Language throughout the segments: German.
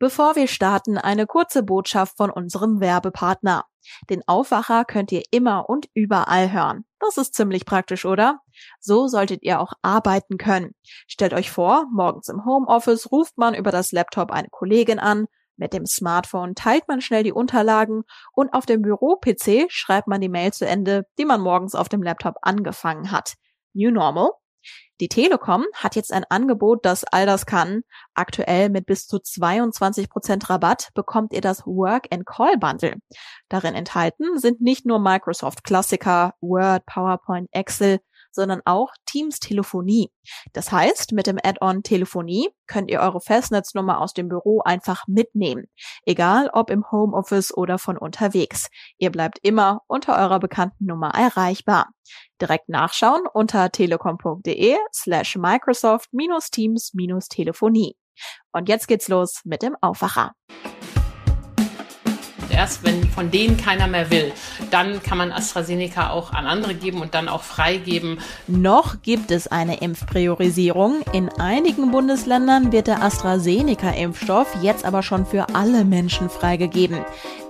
Bevor wir starten, eine kurze Botschaft von unserem Werbepartner. Den Aufwacher könnt ihr immer und überall hören. Das ist ziemlich praktisch, oder? So solltet ihr auch arbeiten können. Stellt euch vor, morgens im Homeoffice ruft man über das Laptop eine Kollegin an, mit dem Smartphone teilt man schnell die Unterlagen und auf dem Büro-PC schreibt man die Mail zu Ende, die man morgens auf dem Laptop angefangen hat. New Normal? Die Telekom hat jetzt ein Angebot, das all das kann. Aktuell mit bis zu 22 Prozent Rabatt bekommt ihr das Work and Call Bundle. Darin enthalten sind nicht nur Microsoft Klassiker, Word, PowerPoint, Excel, sondern auch Teams Telefonie. Das heißt, mit dem Add-on Telefonie könnt ihr eure Festnetznummer aus dem Büro einfach mitnehmen. Egal ob im Homeoffice oder von unterwegs. Ihr bleibt immer unter eurer bekannten Nummer erreichbar. Direkt nachschauen unter telekom.de slash Microsoft Teams Telefonie. Und jetzt geht's los mit dem Aufwacher erst wenn von denen keiner mehr will, dann kann man AstraZeneca auch an andere geben und dann auch freigeben. Noch gibt es eine Impfpriorisierung. In einigen Bundesländern wird der AstraZeneca-Impfstoff jetzt aber schon für alle Menschen freigegeben.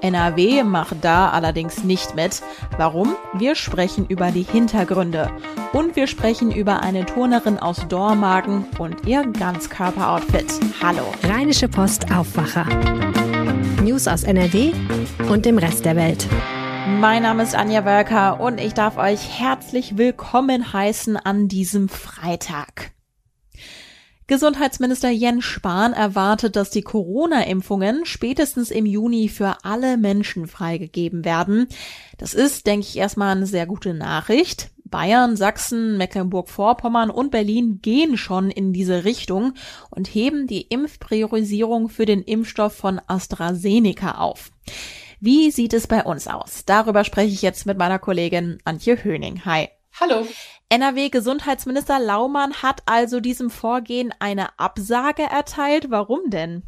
NRW macht da allerdings nicht mit. Warum? Wir sprechen über die Hintergründe. Und wir sprechen über eine Turnerin aus Dormagen und ihr Ganzkörperoutfit. Hallo. Rheinische Post Aufwacher. News aus NRW und dem Rest der Welt. Mein Name ist Anja Wölker und ich darf euch herzlich willkommen heißen an diesem Freitag. Gesundheitsminister Jens Spahn erwartet, dass die Corona-Impfungen spätestens im Juni für alle Menschen freigegeben werden. Das ist, denke ich, erstmal eine sehr gute Nachricht. Bayern, Sachsen, Mecklenburg-Vorpommern und Berlin gehen schon in diese Richtung und heben die Impfpriorisierung für den Impfstoff von AstraZeneca auf. Wie sieht es bei uns aus? Darüber spreche ich jetzt mit meiner Kollegin Antje Höning. Hi. Hallo. NRW-Gesundheitsminister Laumann hat also diesem Vorgehen eine Absage erteilt. Warum denn?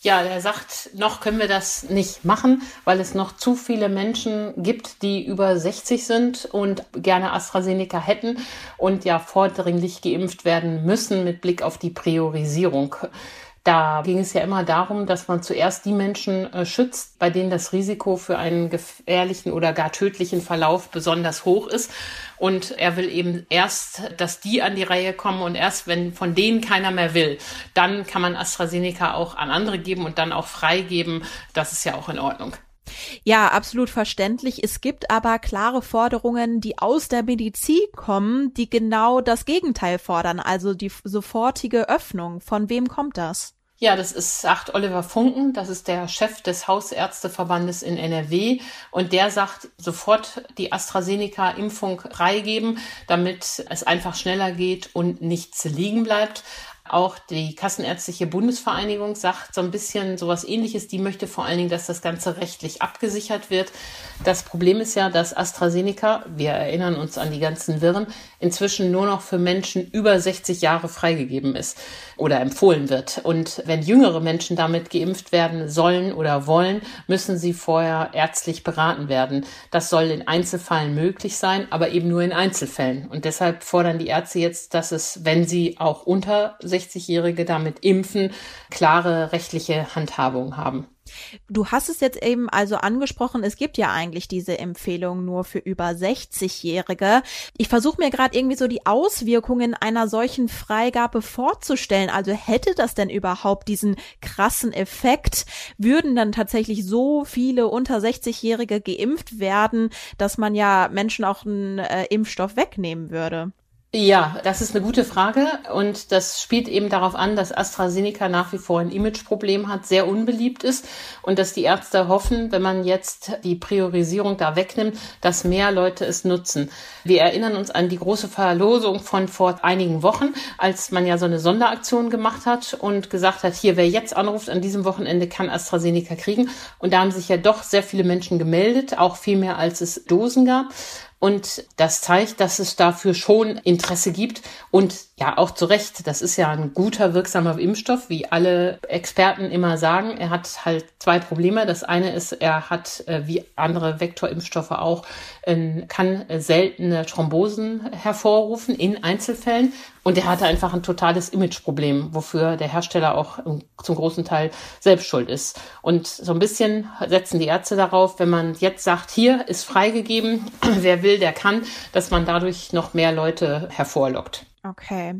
Ja, er sagt, noch können wir das nicht machen, weil es noch zu viele Menschen gibt, die über 60 sind und gerne AstraZeneca hätten und ja vordringlich geimpft werden müssen mit Blick auf die Priorisierung. Da ging es ja immer darum, dass man zuerst die Menschen äh, schützt, bei denen das Risiko für einen gefährlichen oder gar tödlichen Verlauf besonders hoch ist. Und er will eben erst, dass die an die Reihe kommen und erst, wenn von denen keiner mehr will, dann kann man AstraZeneca auch an andere geben und dann auch freigeben. Das ist ja auch in Ordnung. Ja, absolut verständlich. Es gibt aber klare Forderungen, die aus der Medizin kommen, die genau das Gegenteil fordern, also die sofortige Öffnung. Von wem kommt das? Ja, das ist, sagt Oliver Funken, das ist der Chef des Hausärzteverbandes in NRW und der sagt, sofort die AstraZeneca-Impfung freigeben, damit es einfach schneller geht und nichts liegen bleibt. Auch die Kassenärztliche Bundesvereinigung sagt so ein bisschen sowas ähnliches. Die möchte vor allen Dingen, dass das Ganze rechtlich abgesichert wird. Das Problem ist ja, dass AstraZeneca, wir erinnern uns an die ganzen Wirren, inzwischen nur noch für Menschen über 60 Jahre freigegeben ist oder empfohlen wird. Und wenn jüngere Menschen damit geimpft werden sollen oder wollen, müssen sie vorher ärztlich beraten werden. Das soll in Einzelfällen möglich sein, aber eben nur in Einzelfällen. Und deshalb fordern die Ärzte jetzt, dass es, wenn sie auch unter 60-Jährige damit impfen, klare rechtliche Handhabung haben. Du hast es jetzt eben also angesprochen, es gibt ja eigentlich diese Empfehlung nur für über 60-Jährige. Ich versuche mir gerade irgendwie so die Auswirkungen einer solchen Freigabe vorzustellen. Also hätte das denn überhaupt diesen krassen Effekt? Würden dann tatsächlich so viele unter 60-Jährige geimpft werden, dass man ja Menschen auch einen äh, Impfstoff wegnehmen würde? Ja, das ist eine gute Frage und das spielt eben darauf an, dass AstraZeneca nach wie vor ein Imageproblem hat, sehr unbeliebt ist und dass die Ärzte hoffen, wenn man jetzt die Priorisierung da wegnimmt, dass mehr Leute es nutzen. Wir erinnern uns an die große Verlosung von vor einigen Wochen, als man ja so eine Sonderaktion gemacht hat und gesagt hat, hier, wer jetzt anruft an diesem Wochenende, kann AstraZeneca kriegen. Und da haben sich ja doch sehr viele Menschen gemeldet, auch viel mehr als es Dosen gab. Und das zeigt, dass es dafür schon Interesse gibt und Ja, auch zu Recht. Das ist ja ein guter, wirksamer Impfstoff, wie alle Experten immer sagen. Er hat halt zwei Probleme. Das eine ist, er hat, äh, wie andere Vektorimpfstoffe auch, kann seltene Thrombosen hervorrufen in Einzelfällen. Und er hatte einfach ein totales Imageproblem, wofür der Hersteller auch zum großen Teil selbst schuld ist. Und so ein bisschen setzen die Ärzte darauf, wenn man jetzt sagt, hier ist freigegeben, wer will, der kann, dass man dadurch noch mehr Leute hervorlockt. Okay.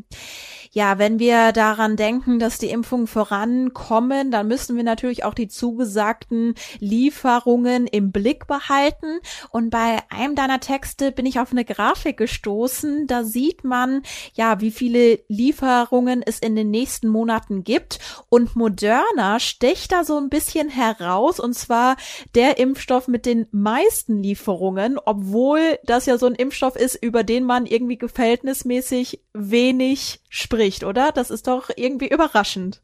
Ja, wenn wir daran denken, dass die Impfungen vorankommen, dann müssen wir natürlich auch die zugesagten Lieferungen im Blick behalten. Und bei einem deiner Texte bin ich auf eine Grafik gestoßen. Da sieht man, ja, wie viele Lieferungen es in den nächsten Monaten gibt. Und Moderna sticht da so ein bisschen heraus. Und zwar der Impfstoff mit den meisten Lieferungen, obwohl das ja so ein Impfstoff ist, über den man irgendwie verhältnismäßig wenig spricht, oder? Das ist doch irgendwie überraschend.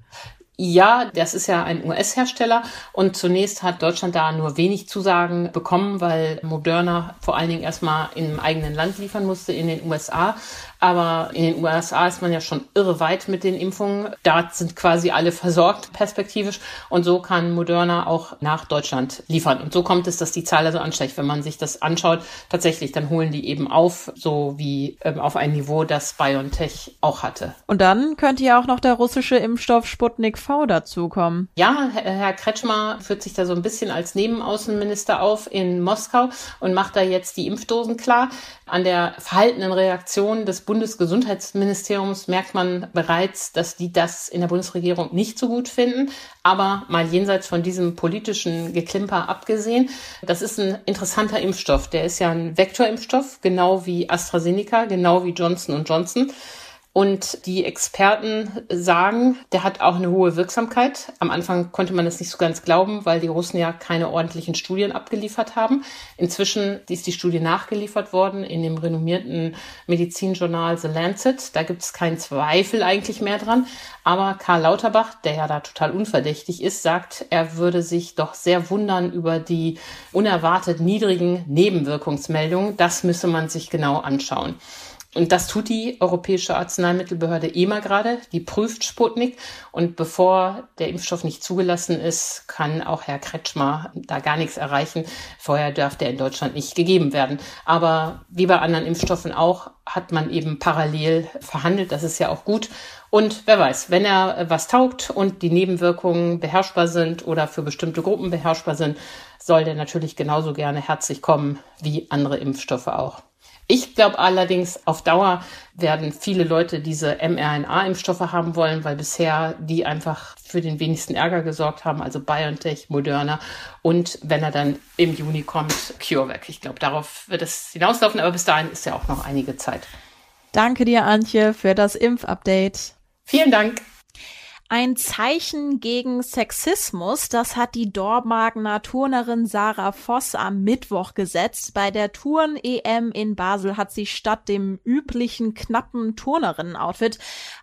Ja, das ist ja ein US-Hersteller und zunächst hat Deutschland da nur wenig Zusagen bekommen, weil Moderna vor allen Dingen erstmal im eigenen Land liefern musste, in den USA. Aber in den USA ist man ja schon irre weit mit den Impfungen. Da sind quasi alle versorgt perspektivisch. Und so kann Moderna auch nach Deutschland liefern. Und so kommt es, dass die Zahl also ansteigt. Wenn man sich das anschaut, tatsächlich, dann holen die eben auf, so wie ähm, auf ein Niveau, das BioNTech auch hatte. Und dann könnte ja auch noch der russische Impfstoff Sputnik V dazukommen. Ja, Herr Kretschmer führt sich da so ein bisschen als Nebenaußenminister auf in Moskau und macht da jetzt die Impfdosen klar. An der verhaltenen Reaktion des Bundesgesundheitsministeriums merkt man bereits, dass die das in der Bundesregierung nicht so gut finden. Aber mal jenseits von diesem politischen Geklimper abgesehen, das ist ein interessanter Impfstoff. Der ist ja ein Vektorimpfstoff, genau wie AstraZeneca, genau wie Johnson Johnson. Und die Experten sagen, der hat auch eine hohe Wirksamkeit. Am Anfang konnte man das nicht so ganz glauben, weil die Russen ja keine ordentlichen Studien abgeliefert haben. Inzwischen ist die Studie nachgeliefert worden in dem renommierten Medizinjournal The Lancet. Da gibt es keinen Zweifel eigentlich mehr dran. Aber Karl Lauterbach, der ja da total unverdächtig ist, sagt, er würde sich doch sehr wundern über die unerwartet niedrigen Nebenwirkungsmeldungen. Das müsse man sich genau anschauen. Und das tut die Europäische Arzneimittelbehörde EMA gerade. Die prüft Sputnik. Und bevor der Impfstoff nicht zugelassen ist, kann auch Herr Kretschmer da gar nichts erreichen. Vorher darf der in Deutschland nicht gegeben werden. Aber wie bei anderen Impfstoffen auch, hat man eben parallel verhandelt. Das ist ja auch gut. Und wer weiß, wenn er was taugt und die Nebenwirkungen beherrschbar sind oder für bestimmte Gruppen beherrschbar sind, soll der natürlich genauso gerne herzlich kommen wie andere Impfstoffe auch. Ich glaube allerdings, auf Dauer werden viele Leute diese mRNA-Impfstoffe haben wollen, weil bisher die einfach für den wenigsten Ärger gesorgt haben, also BioNTech, Moderna und wenn er dann im Juni kommt, CureVac. Ich glaube, darauf wird es hinauslaufen, aber bis dahin ist ja auch noch einige Zeit. Danke dir, Antje, für das Impfupdate. Vielen Dank. Ein Zeichen gegen Sexismus, das hat die Dormagener Turnerin Sarah Voss am Mittwoch gesetzt. Bei der Turn-EM in Basel hat sie statt dem üblichen knappen Turnerinnen-Outfit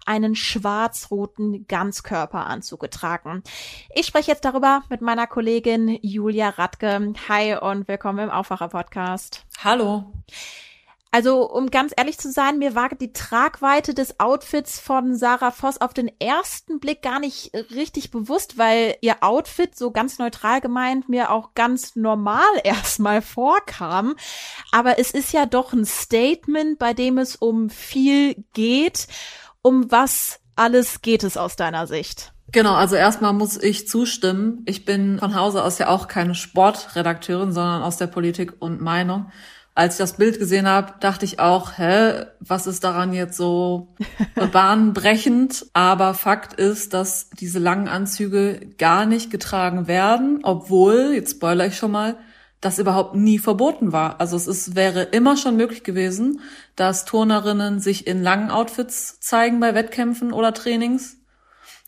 einen schwarz-roten Ganzkörperanzug getragen. Ich spreche jetzt darüber mit meiner Kollegin Julia Radke. Hi und willkommen im Aufwacher-Podcast. Hallo. Also, um ganz ehrlich zu sein, mir war die Tragweite des Outfits von Sarah Voss auf den ersten Blick gar nicht richtig bewusst, weil ihr Outfit, so ganz neutral gemeint, mir auch ganz normal erstmal vorkam. Aber es ist ja doch ein Statement, bei dem es um viel geht. Um was alles geht es aus deiner Sicht? Genau, also erstmal muss ich zustimmen. Ich bin von Hause aus ja auch keine Sportredakteurin, sondern aus der Politik und Meinung als ich das Bild gesehen habe, dachte ich auch, hä, was ist daran jetzt so bahnbrechend? Aber Fakt ist, dass diese langen Anzüge gar nicht getragen werden, obwohl, jetzt spoiler ich schon mal, das überhaupt nie verboten war. Also es ist, wäre immer schon möglich gewesen, dass Turnerinnen sich in langen Outfits zeigen bei Wettkämpfen oder Trainings.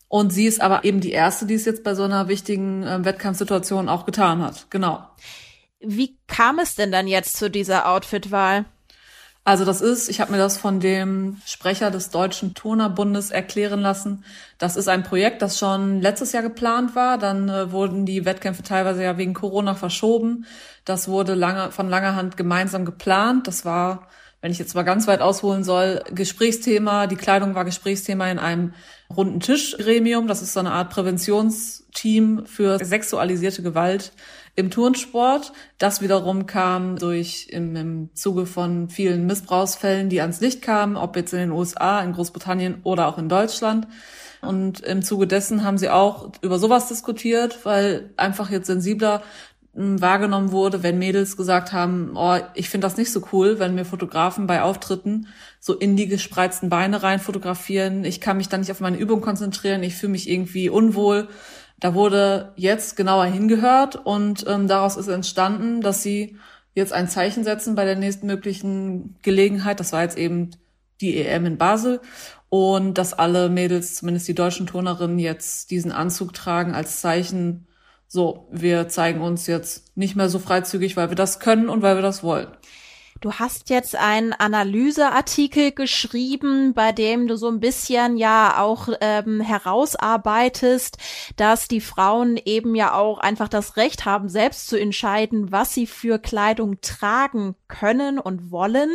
Und sie ist aber eben die erste, die es jetzt bei so einer wichtigen äh, Wettkampfsituation auch getan hat. Genau. Wie kam es denn dann jetzt zu dieser Outfitwahl? Also das ist, ich habe mir das von dem Sprecher des Deutschen Turnerbundes erklären lassen. Das ist ein Projekt, das schon letztes Jahr geplant war. Dann äh, wurden die Wettkämpfe teilweise ja wegen Corona verschoben. Das wurde lange, von langer Hand gemeinsam geplant. Das war wenn ich jetzt mal ganz weit ausholen soll, Gesprächsthema, die Kleidung war Gesprächsthema in einem runden Tischgremium. Das ist so eine Art Präventionsteam für sexualisierte Gewalt im Turnsport. Das wiederum kam durch im, im Zuge von vielen Missbrauchsfällen, die ans Licht kamen, ob jetzt in den USA, in Großbritannien oder auch in Deutschland. Und im Zuge dessen haben sie auch über sowas diskutiert, weil einfach jetzt sensibler hm, wahrgenommen wurde, wenn Mädels gesagt haben, oh, ich finde das nicht so cool, wenn mir Fotografen bei Auftritten so in die gespreizten Beine rein fotografieren. Ich kann mich dann nicht auf meine Übung konzentrieren, ich fühle mich irgendwie unwohl. Da wurde jetzt genauer hingehört und ähm, daraus ist entstanden, dass sie jetzt ein Zeichen setzen bei der nächstmöglichen Gelegenheit. Das war jetzt eben die EM in Basel und dass alle Mädels, zumindest die deutschen Turnerinnen, jetzt diesen Anzug tragen als Zeichen, so, wir zeigen uns jetzt nicht mehr so freizügig, weil wir das können und weil wir das wollen. Du hast jetzt einen Analyseartikel geschrieben, bei dem du so ein bisschen ja auch ähm, herausarbeitest, dass die Frauen eben ja auch einfach das Recht haben, selbst zu entscheiden, was sie für Kleidung tragen können und wollen.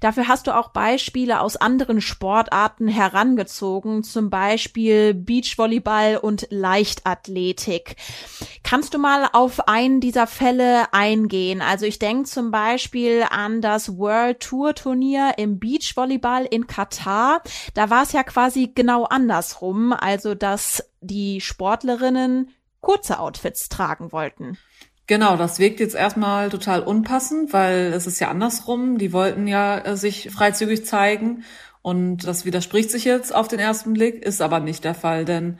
Dafür hast du auch Beispiele aus anderen Sportarten herangezogen, zum Beispiel Beachvolleyball und Leichtathletik. Kannst du mal auf einen dieser Fälle eingehen? Also ich denke zum Beispiel an das World Tour Turnier im Beachvolleyball in Katar. Da war es ja quasi genau andersrum, also dass die Sportlerinnen kurze Outfits tragen wollten. Genau, das wirkt jetzt erstmal total unpassend, weil es ist ja andersrum. Die wollten ja äh, sich freizügig zeigen und das widerspricht sich jetzt auf den ersten Blick, ist aber nicht der Fall, denn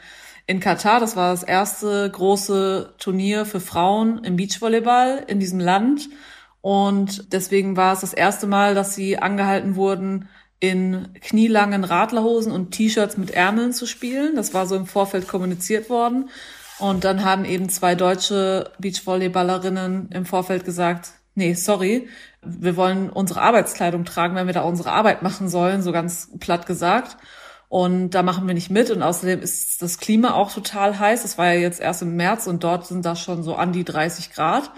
in Katar, das war das erste große Turnier für Frauen im Beachvolleyball in diesem Land und deswegen war es das erste Mal, dass sie angehalten wurden, in knielangen Radlerhosen und T-Shirts mit Ärmeln zu spielen. Das war so im Vorfeld kommuniziert worden. Und dann haben eben zwei deutsche Beachvolleyballerinnen im Vorfeld gesagt, nee, sorry, wir wollen unsere Arbeitskleidung tragen, wenn wir da unsere Arbeit machen sollen, so ganz platt gesagt. Und da machen wir nicht mit. Und außerdem ist das Klima auch total heiß. Das war ja jetzt erst im März und dort sind da schon so an die 30 Grad.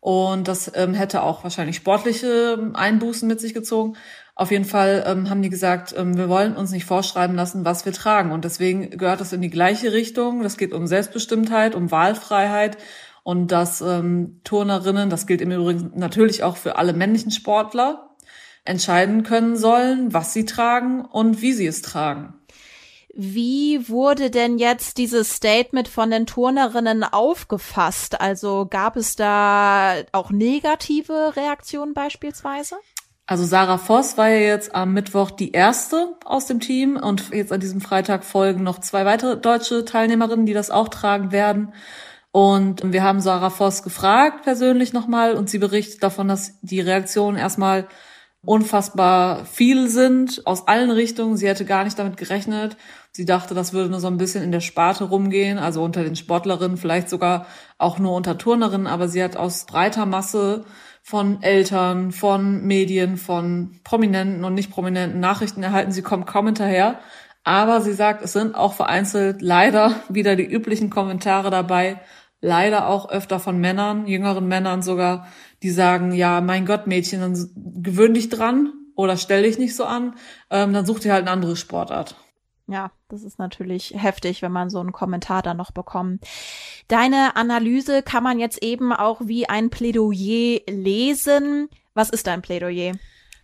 Und das ähm, hätte auch wahrscheinlich sportliche Einbußen mit sich gezogen. Auf jeden Fall ähm, haben die gesagt, ähm, wir wollen uns nicht vorschreiben lassen, was wir tragen. Und deswegen gehört das in die gleiche Richtung. Das geht um Selbstbestimmtheit, um Wahlfreiheit und dass ähm, Turnerinnen, das gilt im Übrigen natürlich auch für alle männlichen Sportler, entscheiden können sollen, was sie tragen und wie sie es tragen. Wie wurde denn jetzt dieses Statement von den Turnerinnen aufgefasst? Also gab es da auch negative Reaktionen beispielsweise? Also Sarah Voss war ja jetzt am Mittwoch die erste aus dem Team und jetzt an diesem Freitag folgen noch zwei weitere deutsche Teilnehmerinnen, die das auch tragen werden. Und wir haben Sarah Voss gefragt persönlich nochmal und sie berichtet davon, dass die Reaktionen erstmal unfassbar viel sind aus allen Richtungen. Sie hätte gar nicht damit gerechnet. Sie dachte, das würde nur so ein bisschen in der Sparte rumgehen, also unter den Sportlerinnen, vielleicht sogar auch nur unter Turnerinnen, aber sie hat aus breiter Masse von Eltern, von Medien, von prominenten und nicht prominenten Nachrichten erhalten. Sie kommt kaum hinterher. Aber sie sagt, es sind auch vereinzelt leider wieder die üblichen Kommentare dabei. Leider auch öfter von Männern, jüngeren Männern sogar, die sagen, ja, mein Gott, Mädchen, dann gewöhn dich dran oder stell dich nicht so an, ähm, dann such dir halt eine andere Sportart. Ja, das ist natürlich heftig, wenn man so einen Kommentar dann noch bekommt. Deine Analyse kann man jetzt eben auch wie ein Plädoyer lesen. Was ist dein Plädoyer?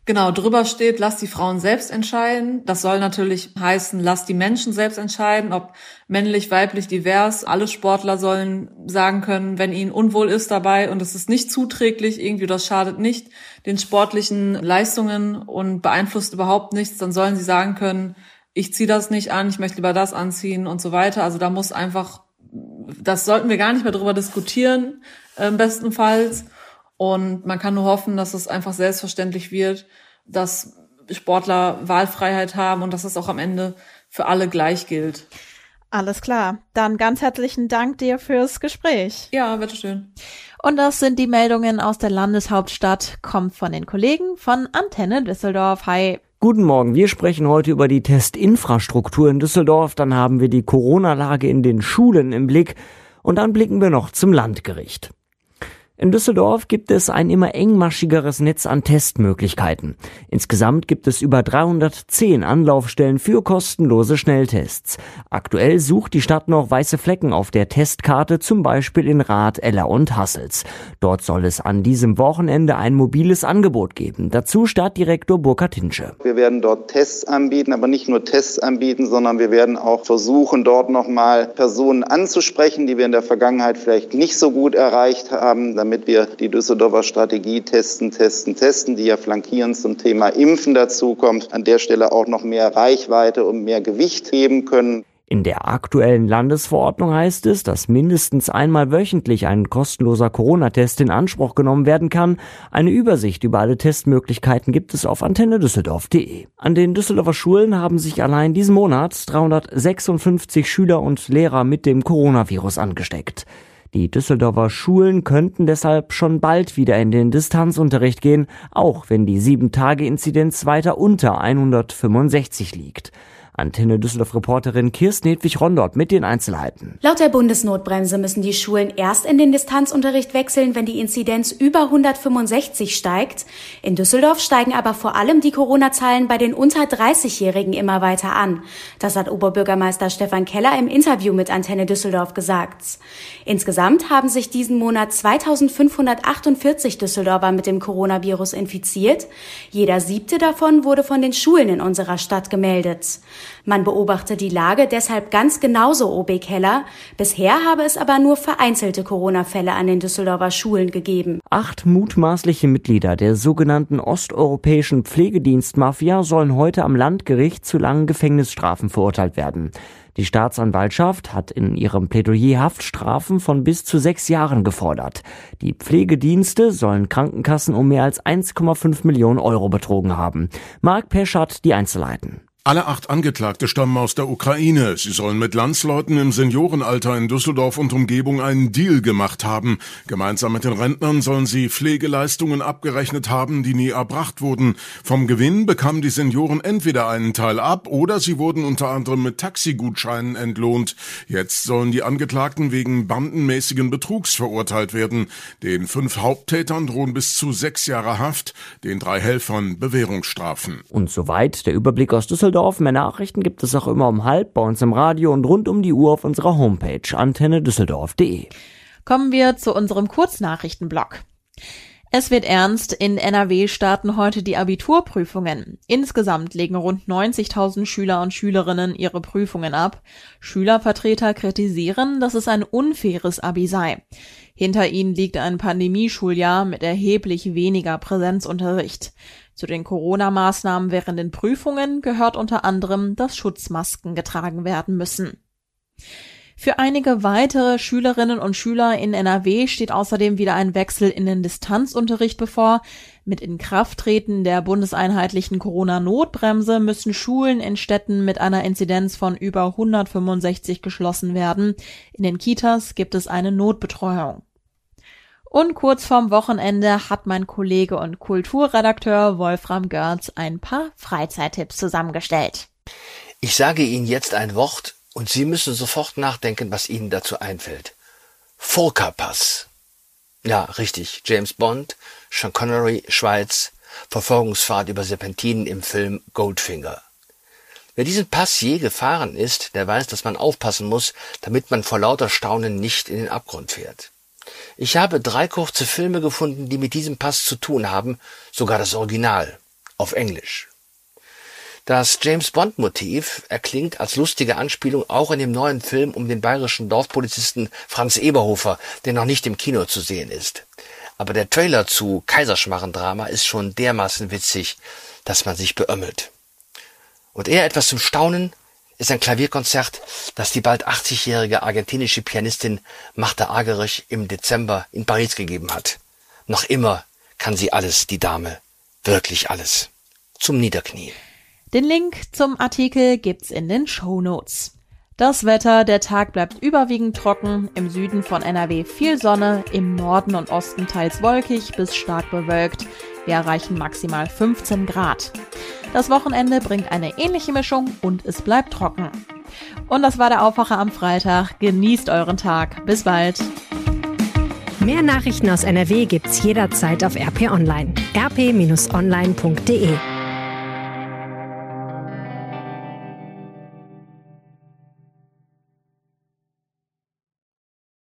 Genau, drüber steht, lass die Frauen selbst entscheiden. Das soll natürlich heißen, lass die Menschen selbst entscheiden, ob männlich, weiblich, divers. Alle Sportler sollen sagen können, wenn ihnen unwohl ist dabei und es ist nicht zuträglich, irgendwie das schadet nicht den sportlichen Leistungen und beeinflusst überhaupt nichts, dann sollen sie sagen können, ich ziehe das nicht an, ich möchte lieber das anziehen und so weiter. Also da muss einfach, das sollten wir gar nicht mehr drüber diskutieren, äh, bestenfalls. Und man kann nur hoffen, dass es einfach selbstverständlich wird, dass Sportler Wahlfreiheit haben und dass es auch am Ende für alle gleich gilt. Alles klar. Dann ganz herzlichen Dank dir fürs Gespräch. Ja, bitteschön. Und das sind die Meldungen aus der Landeshauptstadt, kommt von den Kollegen von Antenne Düsseldorf. Hi. Guten Morgen, wir sprechen heute über die Testinfrastruktur in Düsseldorf, dann haben wir die Corona-Lage in den Schulen im Blick. Und dann blicken wir noch zum Landgericht. In Düsseldorf gibt es ein immer engmaschigeres Netz an Testmöglichkeiten. Insgesamt gibt es über 310 Anlaufstellen für kostenlose Schnelltests. Aktuell sucht die Stadt noch weiße Flecken auf der Testkarte, zum Beispiel in Rath, Eller und Hassels. Dort soll es an diesem Wochenende ein mobiles Angebot geben. Dazu Stadtdirektor Burkhard Hinsche. Wir werden dort Tests anbieten, aber nicht nur Tests anbieten, sondern wir werden auch versuchen, dort nochmal Personen anzusprechen, die wir in der Vergangenheit vielleicht nicht so gut erreicht haben, damit wir die Düsseldorfer Strategie testen, testen, testen, die ja flankierend zum Thema Impfen dazukommt, an der Stelle auch noch mehr Reichweite und mehr Gewicht geben können. In der aktuellen Landesverordnung heißt es, dass mindestens einmal wöchentlich ein kostenloser Corona-Test in Anspruch genommen werden kann. Eine Übersicht über alle Testmöglichkeiten gibt es auf antennedüsseldorf.de. An den Düsseldorfer Schulen haben sich allein diesen Monat 356 Schüler und Lehrer mit dem Coronavirus angesteckt. Die Düsseldorfer Schulen könnten deshalb schon bald wieder in den Distanzunterricht gehen, auch wenn die 7-Tage-Inzidenz weiter unter 165 liegt. Antenne Düsseldorf-Reporterin Kirsten Hedwig-Rondort mit den Einzelheiten. Laut der Bundesnotbremse müssen die Schulen erst in den Distanzunterricht wechseln, wenn die Inzidenz über 165 steigt. In Düsseldorf steigen aber vor allem die Corona-Zahlen bei den unter 30-Jährigen immer weiter an. Das hat Oberbürgermeister Stefan Keller im Interview mit Antenne Düsseldorf gesagt. Insgesamt haben sich diesen Monat 2548 Düsseldorfer mit dem Coronavirus infiziert. Jeder siebte davon wurde von den Schulen in unserer Stadt gemeldet. Man beobachte die Lage deshalb ganz genauso, OB Keller. Bisher habe es aber nur vereinzelte Corona-Fälle an den Düsseldorfer Schulen gegeben. Acht mutmaßliche Mitglieder der sogenannten osteuropäischen Pflegedienstmafia sollen heute am Landgericht zu langen Gefängnisstrafen verurteilt werden. Die Staatsanwaltschaft hat in ihrem Plädoyer Haftstrafen von bis zu sechs Jahren gefordert. Die Pflegedienste sollen Krankenkassen um mehr als 1,5 Millionen Euro betrogen haben. Mark Peschert die Einzelheiten. Alle acht Angeklagte stammen aus der Ukraine. Sie sollen mit Landsleuten im Seniorenalter in Düsseldorf und Umgebung einen Deal gemacht haben. Gemeinsam mit den Rentnern sollen sie Pflegeleistungen abgerechnet haben, die nie erbracht wurden. Vom Gewinn bekamen die Senioren entweder einen Teil ab oder sie wurden unter anderem mit Taxigutscheinen entlohnt. Jetzt sollen die Angeklagten wegen bandenmäßigen Betrugs verurteilt werden. Den fünf Haupttätern drohen bis zu sechs Jahre Haft, den drei Helfern Bewährungsstrafen. Und soweit der Überblick aus Düsseldorf. Düsseldorf. Mehr Nachrichten gibt es auch immer um halb bei uns im Radio und rund um die Uhr auf unserer Homepage antennedüsseldorf.de. Kommen wir zu unserem Kurznachrichtenblock. Es wird ernst. In NRW starten heute die Abiturprüfungen. Insgesamt legen rund 90.000 Schüler und Schülerinnen ihre Prüfungen ab. Schülervertreter kritisieren, dass es ein unfaires Abi sei. Hinter ihnen liegt ein Pandemieschuljahr mit erheblich weniger Präsenzunterricht. Zu den Corona-Maßnahmen während den Prüfungen gehört unter anderem, dass Schutzmasken getragen werden müssen. Für einige weitere Schülerinnen und Schüler in NRW steht außerdem wieder ein Wechsel in den Distanzunterricht bevor. Mit Inkrafttreten der bundeseinheitlichen Corona-Notbremse müssen Schulen in Städten mit einer Inzidenz von über 165 geschlossen werden. In den Kitas gibt es eine Notbetreuung. Und kurz vorm Wochenende hat mein Kollege und Kulturredakteur Wolfram Görz ein paar Freizeittipps zusammengestellt. Ich sage Ihnen jetzt ein Wort und Sie müssen sofort nachdenken, was Ihnen dazu einfällt. Volkerpass. Ja, richtig. James Bond, Sean Connery, Schweiz, Verfolgungsfahrt über Serpentinen im Film Goldfinger. Wer diesen Pass je gefahren ist, der weiß, dass man aufpassen muss, damit man vor lauter Staunen nicht in den Abgrund fährt. Ich habe drei kurze Filme gefunden, die mit diesem Pass zu tun haben, sogar das Original, auf Englisch. Das James Bond Motiv erklingt als lustige Anspielung auch in dem neuen Film um den bayerischen Dorfpolizisten Franz Eberhofer, der noch nicht im Kino zu sehen ist. Aber der Trailer zu Kaiserschmarrendrama ist schon dermaßen witzig, dass man sich beömmelt. Und eher etwas zum Staunen ist ein Klavierkonzert, das die bald 80-jährige argentinische Pianistin Marta Agerich im Dezember in Paris gegeben hat. Noch immer kann sie alles, die Dame. Wirklich alles. Zum Niederknien. Den Link zum Artikel gibt's in den Show Notes. Das Wetter, der Tag bleibt überwiegend trocken, im Süden von NRW viel Sonne, im Norden und Osten teils wolkig bis stark bewölkt. Wir erreichen maximal 15 Grad. Das Wochenende bringt eine ähnliche Mischung und es bleibt trocken. Und das war der Aufwacher am Freitag. Genießt euren Tag. Bis bald. Mehr Nachrichten aus NRW gibt's jederzeit auf RP Online. rp-online.de